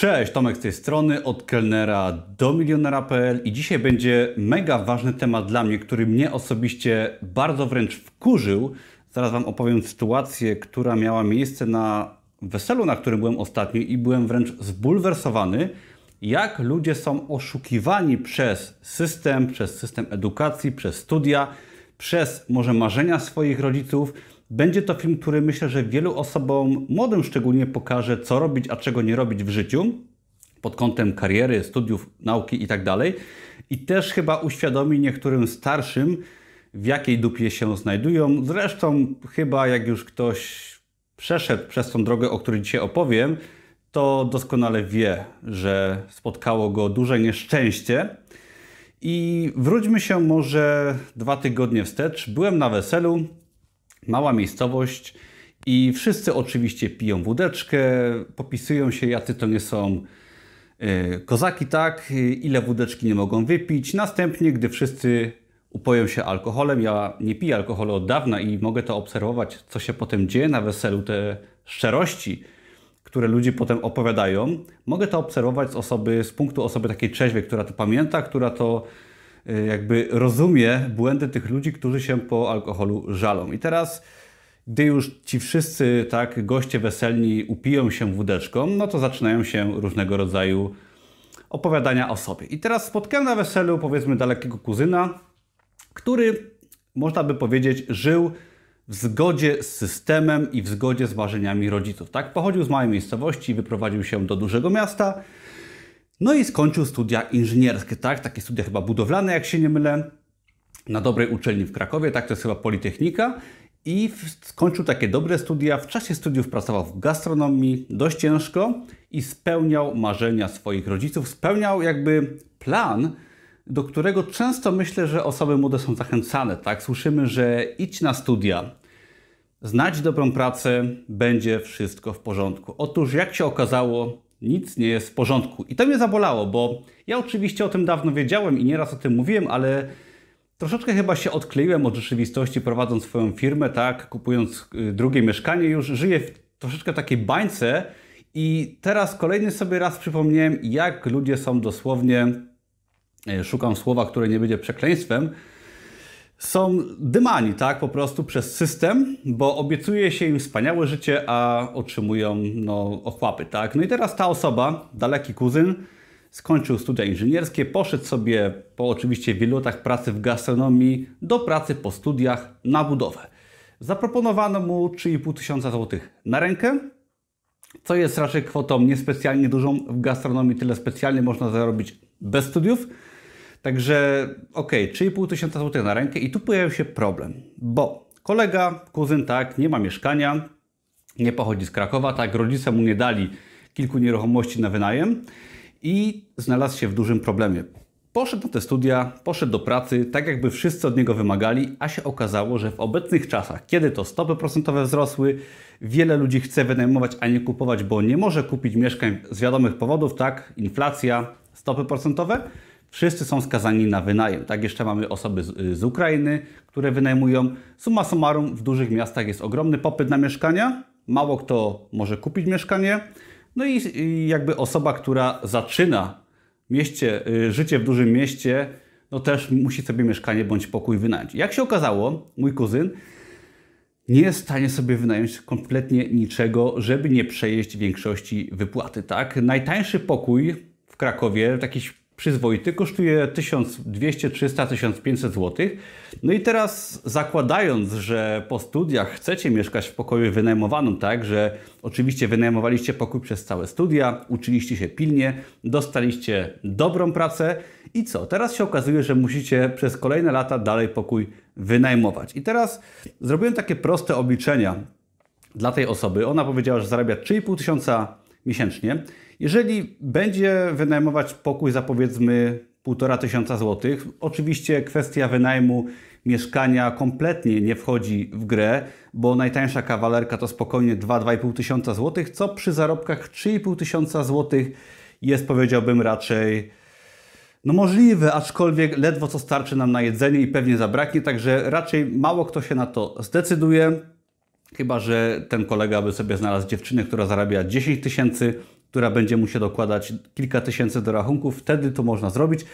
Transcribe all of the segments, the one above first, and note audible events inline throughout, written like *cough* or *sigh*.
Cześć, Tomek z tej strony, od kelnera do milionera.pl i dzisiaj będzie mega ważny temat dla mnie, który mnie osobiście bardzo wręcz wkurzył. Zaraz Wam opowiem sytuację, która miała miejsce na weselu, na którym byłem ostatnio i byłem wręcz zbulwersowany, jak ludzie są oszukiwani przez system, przez system edukacji, przez studia, przez może marzenia swoich rodziców. Będzie to film, który myślę, że wielu osobom, młodym szczególnie, pokaże, co robić, a czego nie robić w życiu pod kątem kariery, studiów, nauki itd. Tak I też chyba uświadomi niektórym starszym, w jakiej dupie się znajdują. Zresztą, chyba jak już ktoś przeszedł przez tą drogę, o której dzisiaj opowiem, to doskonale wie, że spotkało go duże nieszczęście. I wróćmy się może dwa tygodnie wstecz. Byłem na weselu, mała miejscowość i wszyscy oczywiście piją wódeczkę, popisują się, jacy to nie są e, kozaki, tak, ile wódeczki nie mogą wypić. Następnie, gdy wszyscy upoją się alkoholem, ja nie piję alkoholu od dawna i mogę to obserwować, co się potem dzieje na weselu, te szczerości, które ludzie potem opowiadają. Mogę to obserwować z osoby, z punktu osoby takiej trzeźwej, która to pamięta, która to jakby rozumie błędy tych ludzi, którzy się po alkoholu żalą. I teraz, gdy już ci wszyscy tak goście weselni upiją się wódeczką, no to zaczynają się różnego rodzaju opowiadania o sobie. I teraz spotkałem na weselu powiedzmy dalekiego kuzyna, który można by powiedzieć żył w zgodzie z systemem i w zgodzie z marzeniami rodziców. Tak? Pochodził z małej miejscowości, wyprowadził się do dużego miasta, no i skończył studia inżynierskie, tak? Takie studia chyba budowlane, jak się nie mylę, na dobrej uczelni w Krakowie, tak? To jest chyba Politechnika. I skończył takie dobre studia. W czasie studiów pracował w gastronomii dość ciężko i spełniał marzenia swoich rodziców. Spełniał jakby plan, do którego często myślę, że osoby młode są zachęcane. Tak? Słyszymy, że idź na studia, znać dobrą pracę, będzie wszystko w porządku. Otóż, jak się okazało, nic nie jest w porządku. I to mnie zabolało, bo ja oczywiście o tym dawno wiedziałem i nieraz o tym mówiłem, ale troszeczkę chyba się odkleiłem od rzeczywistości, prowadząc swoją firmę, tak, kupując y, drugie mieszkanie, już żyję w troszeczkę takiej bańce. I teraz kolejny sobie raz przypomniałem, jak ludzie są dosłownie, y, szukam słowa, które nie będzie przekleństwem, są dymani, tak, po prostu przez system, bo obiecuje się im wspaniałe życie, a otrzymują no, ochłapy, tak. No i teraz ta osoba, daleki kuzyn, skończył studia inżynierskie, poszedł sobie po oczywiście wielu latach pracy w gastronomii do pracy po studiach na budowę. Zaproponowano mu 3,5 tysiąca złotych na rękę, co jest raczej kwotą niespecjalnie dużą. W gastronomii tyle specjalnie można zarobić bez studiów. Także ok, 3,5 tysiąca złotych na rękę i tu pojawił się problem, bo kolega, kuzyn, tak, nie ma mieszkania, nie pochodzi z Krakowa, tak, rodzice mu nie dali kilku nieruchomości na wynajem i znalazł się w dużym problemie. Poszedł na te studia, poszedł do pracy, tak jakby wszyscy od niego wymagali, a się okazało, że w obecnych czasach, kiedy to stopy procentowe wzrosły, wiele ludzi chce wynajmować, a nie kupować, bo nie może kupić mieszkań z wiadomych powodów, tak, inflacja, stopy procentowe, wszyscy są skazani na wynajem. Tak, jeszcze mamy osoby z, Ukrainy, które wynajmują. Summa summarum, w dużych miastach jest ogromny popyt na mieszkania, mało kto może kupić mieszkanie, no i, i jakby osoba, która zaczyna mieście, y, życie w dużym mieście, no też musi sobie mieszkanie bądź pokój wynająć. Jak się okazało, mój kuzyn nie jest w stanie sobie wynająć kompletnie niczego, żeby nie przejeść większości wypłaty. Tak? Najtańszy pokój w Krakowie, taki przyzwoity, kosztuje 1200, 300, 1500 zł. No i teraz zakładając, że po studiach chcecie mieszkać w pokoju wynajmowanym, tak, że oczywiście wynajmowaliście pokój przez całe studia, uczyliście się pilnie, dostaliście dobrą pracę i co? Teraz się okazuje, że musicie przez kolejne lata dalej pokój wynajmować. I teraz zrobiłem takie proste obliczenia dla tej osoby. Ona powiedziała, że zarabia 3,5 tysiąca miesięcznie. Jeżeli będzie wynajmować pokój za powiedzmy 1,5 tysiąca złotych, oczywiście kwestia wynajmu mieszkania kompletnie nie wchodzi w grę, bo najtańsza kawalerka to spokojnie 2-2,5 tysiąca złotych, co przy zarobkach 3,5 tysiąca złotych jest powiedziałbym raczej no możliwe, aczkolwiek ledwo co starczy nam na jedzenie i pewnie zabraknie, także raczej mało kto się na to zdecyduje. Chyba, że ten kolega by sobie znalazł dziewczynę, która zarabia 10 tysięcy, która będzie mu się dokładać kilka tysięcy do rachunków, wtedy to można zrobić,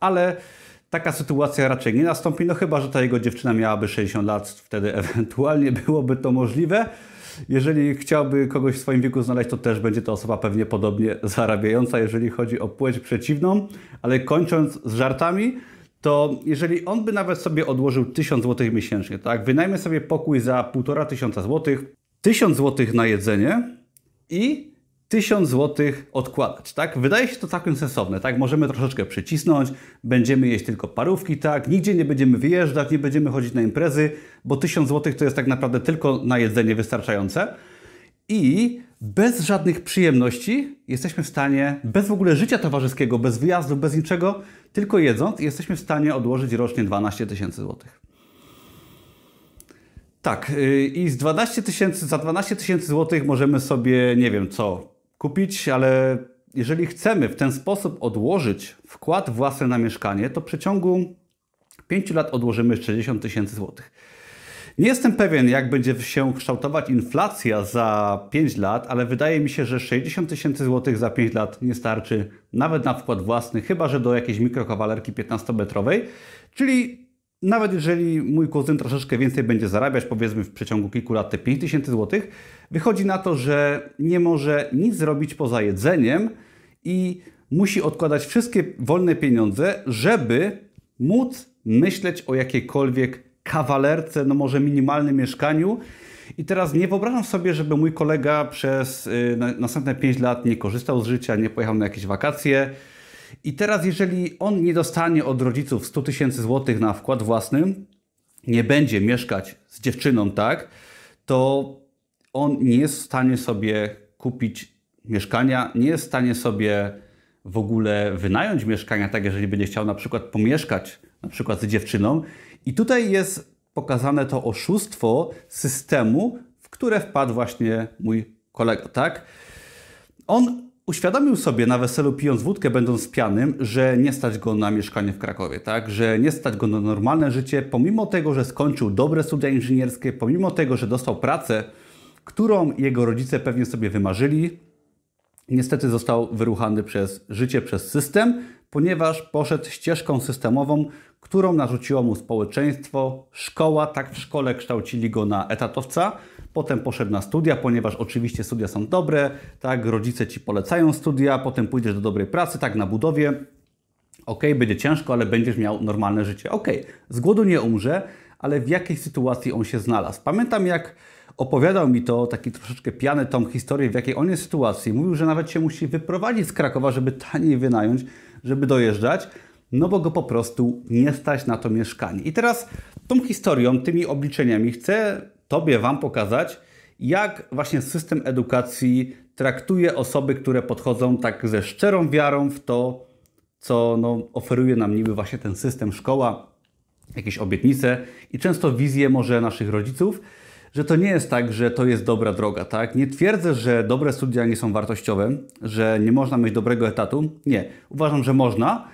ale taka sytuacja raczej nie nastąpi, no chyba, że ta jego dziewczyna miałaby 60 lat, wtedy *laughs* ewentualnie byłoby to możliwe. Jeżeli chciałby kogoś w swoim wieku znaleźć, to też będzie to osoba pewnie podobnie zarabiająca, jeżeli chodzi o płeć przeciwną. Ale kończąc z żartami, to jeżeli on by nawet sobie odłożył 1000 zł miesięcznie, tak, wynajmę sobie pokój za 1500 zł, 1000 zł na jedzenie i 1000 zł odkładać, tak? Wydaje się to całkiem sensowne, tak? Możemy troszeczkę przycisnąć, będziemy jeść tylko parówki, tak? Nigdzie nie będziemy wyjeżdżać, nie będziemy chodzić na imprezy, bo 1000 zł to jest tak naprawdę tylko na jedzenie wystarczające. I bez żadnych przyjemności jesteśmy w stanie, bez w ogóle życia towarzyskiego, bez wyjazdu, bez niczego, tylko jedząc, jesteśmy w stanie odłożyć rocznie 12 tysięcy złotych. Tak, yy, i z 12 tysięcy, za 12 tysięcy złotych możemy sobie, nie wiem co, kupić, ale jeżeli chcemy w ten sposób odłożyć wkład własny na mieszkanie, to w przeciągu 5 lat odłożymy 60 tysięcy złotych. Nie jestem pewien, jak będzie się kształtować inflacja za 5 lat, ale wydaje mi się, że 60 tysięcy złotych za 5 lat nie starczy nawet na wkład własny, chyba że do jakiejś mikrokawalerki 15-metrowej. Czyli nawet jeżeli mój kuzyn troszeczkę więcej będzie zarabiać, powiedzmy w przeciągu kilku lat te 5 tysięcy złotych, wychodzi na to, że nie może nic zrobić poza jedzeniem i musi odkładać wszystkie wolne pieniądze, żeby móc myśleć o jakiejkolwiek kawalerce, no może minimalnym mieszkaniu. I teraz nie wyobrażam sobie, żeby mój kolega przez y, następne 5 lat nie korzystał z życia, nie pojechał na jakieś wakacje. I teraz, jeżeli on nie dostanie od rodziców 100 tysięcy złotych na wkład własny, nie będzie mieszkać z dziewczyną, tak, to on nie jest w stanie sobie kupić mieszkania, nie jest w stanie sobie w ogóle wynająć mieszkania, tak jeżeli będzie chciał na przykład pomieszkać na przykład z dziewczyną. I tutaj jest pokazane to oszustwo systemu, w które wpadł właśnie mój kolega, tak? On uświadomił sobie na weselu pijąc wódkę, będąc pianym, że nie stać go na mieszkanie w Krakowie, tak? Że nie stać go na normalne życie, pomimo tego, że skończył dobre studia inżynierskie, pomimo tego, że dostał pracę, którą jego rodzice pewnie sobie wymarzyli, niestety został wyruchany przez życie, przez system, ponieważ poszedł ścieżką systemową, którą narzuciło mu społeczeństwo, szkoła, tak w szkole kształcili go na etatowca, potem poszedł na studia, ponieważ oczywiście studia są dobre, tak, rodzice ci polecają studia, potem pójdziesz do dobrej pracy, tak, na budowie, ok, będzie ciężko, ale będziesz miał normalne życie, ok, z głodu nie umrze, ale w jakiej sytuacji on się znalazł. Pamiętam jak opowiadał mi to, taki troszeczkę piany tą historię, w jakiej on jest sytuacji. Mówił, że nawet się musi wyprowadzić z Krakowa, żeby taniej wynająć, żeby dojeżdżać, no bo go po prostu nie stać na to mieszkanie. I teraz tą historią, tymi obliczeniami chcę Tobie, Wam pokazać, jak właśnie system edukacji traktuje osoby, które podchodzą tak ze szczerą wiarą w to, co no, oferuje nam niby właśnie ten system szkoła, jakieś obietnice i często wizje może naszych rodziców, że to nie jest tak, że to jest dobra droga, tak? Nie twierdzę, że dobre studia nie są wartościowe, że nie można mieć dobrego etatu. Nie, uważam, że można,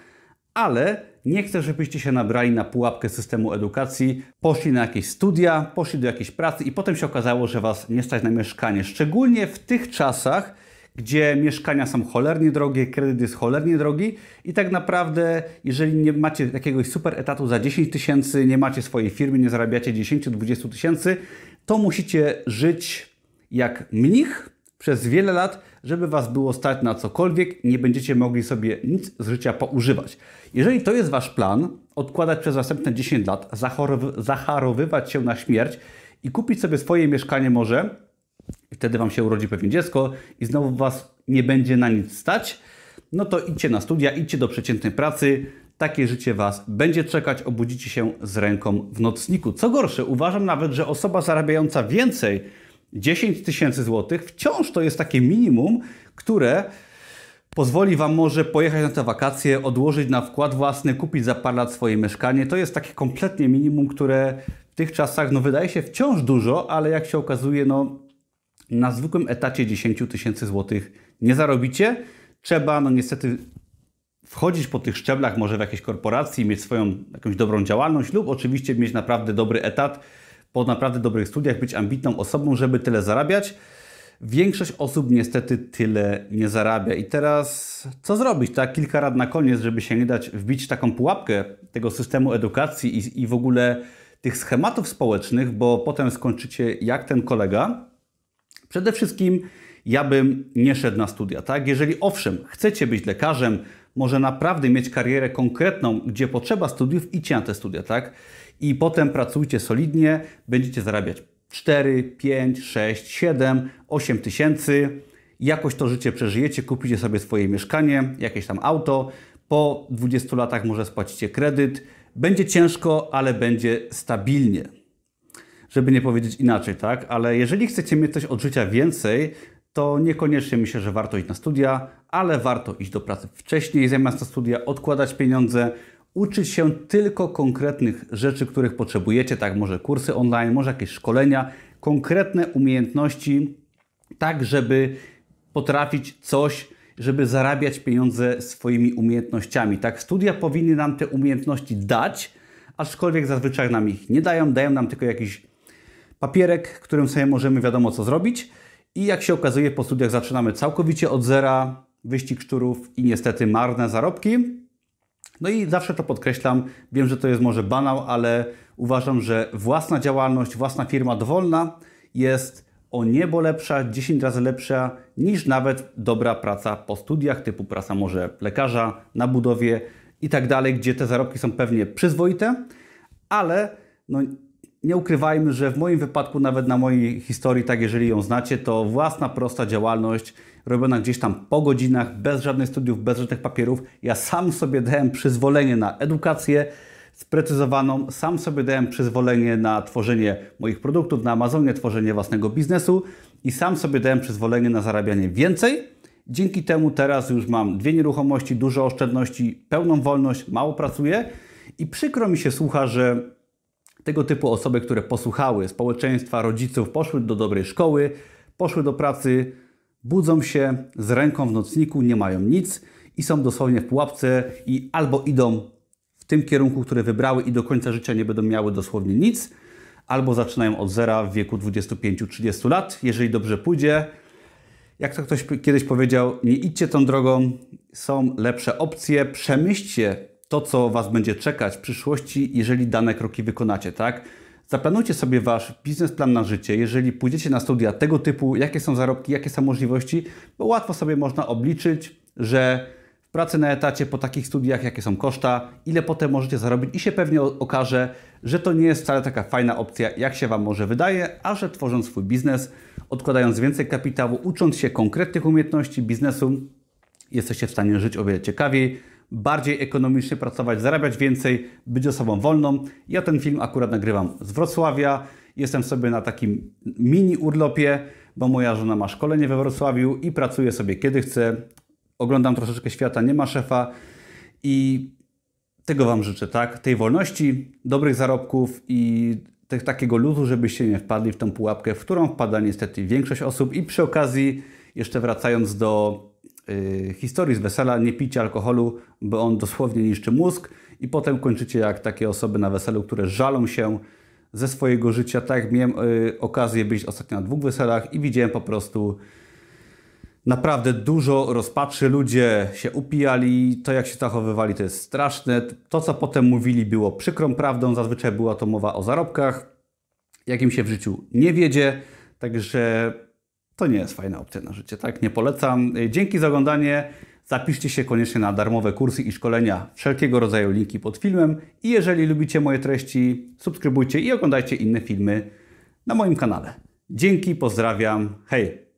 ale nie chcę, żebyście się nabrali na pułapkę systemu edukacji, poszli na jakieś studia, poszli do jakiejś pracy i potem się okazało, że Was nie stać na mieszkanie. Szczególnie w tych czasach, gdzie mieszkania są cholernie drogie, kredyt jest cholernie drogi i tak naprawdę, jeżeli nie macie jakiegoś super etatu za 10 tysięcy, nie macie swojej firmy, nie zarabiacie 10-20 tysięcy, to musicie żyć jak mnich przez wiele lat, żeby Was było stać na cokolwiek, nie będziecie mogli sobie nic z życia poużywać. Jeżeli to jest Wasz plan, odkładać przez następne 10 lat, zacharowywać się na śmierć i kupić sobie swoje mieszkanie może, wtedy Wam się urodzi pewnie dziecko i znowu Was nie będzie na nic stać, no to idźcie na studia, idźcie do przeciętnej pracy, takie życie Was będzie czekać, obudzicie się z ręką w nocniku. Co gorsze, uważam nawet, że osoba zarabiająca więcej 10 tysięcy złotych wciąż to jest takie minimum, które pozwoli Wam może pojechać na te wakacje, odłożyć na wkład własny, kupić za parę lat swoje mieszkanie. To jest takie kompletnie minimum, które w tych czasach no, wydaje się wciąż dużo, ale jak się okazuje, no, na zwykłym etacie 10 tysięcy złotych nie zarobicie. Trzeba no niestety wchodzić po tych szczeblach, może w jakiejś korporacji, mieć swoją jakąś dobrą działalność lub oczywiście mieć naprawdę dobry etat, po naprawdę dobrych studiach, być ambitną osobą, żeby tyle zarabiać. Większość osób niestety tyle nie zarabia. I teraz co zrobić? Tak, kilka rad na koniec, żeby się nie dać wbić taką pułapkę tego systemu edukacji i, i w ogóle tych schematów społecznych, bo potem skończycie jak ten kolega. Przede wszystkim ja bym nie szedł na studia, tak? Jeżeli owszem, chcecie być lekarzem, może naprawdę mieć karierę konkretną, gdzie potrzeba studiów, idźcie na te studia, tak? I potem pracujcie solidnie, będziecie zarabiać 4, 5, 6, 7, 8 tysięcy. Jakoś to życie przeżyjecie, kupicie sobie swoje mieszkanie, jakieś tam auto. Po 20 latach może spłacicie kredyt. Będzie ciężko, ale będzie stabilnie. Żeby nie powiedzieć inaczej, tak? Ale jeżeli chcecie mieć coś od życia więcej, to niekoniecznie myślę, że warto iść na studia, ale warto iść do pracy wcześniej, zamiast na studia, odkładać pieniądze, uczyć się tylko konkretnych rzeczy, których potrzebujecie, tak, może kursy online, może jakieś szkolenia, konkretne umiejętności, tak, żeby potrafić coś, żeby zarabiać pieniądze swoimi umiejętnościami. Tak, studia powinny nam te umiejętności dać, aczkolwiek zazwyczaj nam ich nie dają, dają nam tylko jakiś papierek, którym sobie możemy wiadomo co zrobić. I jak się okazuje, po studiach zaczynamy całkowicie od zera, wyścig szczurów i niestety marne zarobki. No i zawsze to podkreślam, wiem, że to jest może banał, ale uważam, że własna działalność, własna firma dowolna jest o niebo lepsza, 10 razy lepsza niż nawet dobra praca po studiach, typu praca może lekarza na budowie i tak dalej, gdzie te zarobki są pewnie przyzwoite, ale no, nie ukrywajmy, że w moim wypadku, nawet na mojej historii, tak jeżeli ją znacie, to własna prosta działalność robiona gdzieś tam po godzinach, bez żadnych studiów, bez żadnych papierów. Ja sam sobie dałem przyzwolenie na edukację sprecyzowaną, sam sobie dałem przyzwolenie na tworzenie moich produktów na Amazonie, tworzenie własnego biznesu i sam sobie dałem przyzwolenie na zarabianie więcej. Dzięki temu teraz już mam dwie nieruchomości, dużo oszczędności, pełną wolność, mało pracuję i przykro mi się słucha, że tego typu osoby, które posłuchały społeczeństwa, rodziców, poszły do dobrej szkoły, poszły do pracy, budzą się z ręką w nocniku, nie mają nic i są dosłownie w pułapce i albo idą w tym kierunku, który wybrały i do końca życia nie będą miały dosłownie nic, albo zaczynają od zera w wieku 25-30 lat, jeżeli dobrze pójdzie. Jak to ktoś kiedyś powiedział, nie idźcie tą drogą, są lepsze opcje, przemyślcie to, co Was będzie czekać w przyszłości, jeżeli dane kroki wykonacie, tak? Zaplanujcie sobie Wasz biznesplan na życie, jeżeli pójdziecie na studia tego typu, jakie są zarobki, jakie są możliwości, bo łatwo sobie można obliczyć, że w pracy na etacie po takich studiach, jakie są koszta, ile potem możecie zarobić. I się pewnie okaże, że to nie jest wcale taka fajna opcja, jak się Wam może wydaje, a że tworząc swój biznes, odkładając więcej kapitału, ucząc się konkretnych umiejętności biznesu, jesteście w stanie żyć o wiele ciekawiej, bardziej ekonomicznie pracować, zarabiać więcej, być osobą wolną. Ja ten film akurat nagrywam z Wrocławia. Jestem sobie na takim mini urlopie, bo moja żona ma szkolenie we Wrocławiu i pracuję sobie kiedy chcę. Oglądam troszeczkę świata, nie ma szefa i tego Wam życzę, tak? Tej wolności, dobrych zarobków i takiego luzu, żebyście nie wpadli w tą pułapkę, w którą wpada niestety większość osób. I przy okazji, jeszcze wracając do historii z wesela, nie picie alkoholu, bo on dosłownie niszczy mózg i potem kończycie jak takie osoby na weselu, które żalą się ze swojego życia. Tak miałem y, okazję być ostatnio na dwóch weselach i widziałem po prostu naprawdę dużo rozpaczy. Ludzie się upijali, to jak się zachowywali to jest straszne. To co potem mówili było przykrą prawdą, zazwyczaj była to mowa o zarobkach, jakim się w życiu nie wiedzie. Także to nie jest fajna opcja na życie, tak? Nie polecam. Dzięki za oglądanie. Zapiszcie się koniecznie na darmowe kursy i szkolenia, wszelkiego rodzaju linki pod filmem. I jeżeli lubicie moje treści, subskrybujcie i oglądajcie inne filmy na moim kanale. Dzięki, pozdrawiam, hej!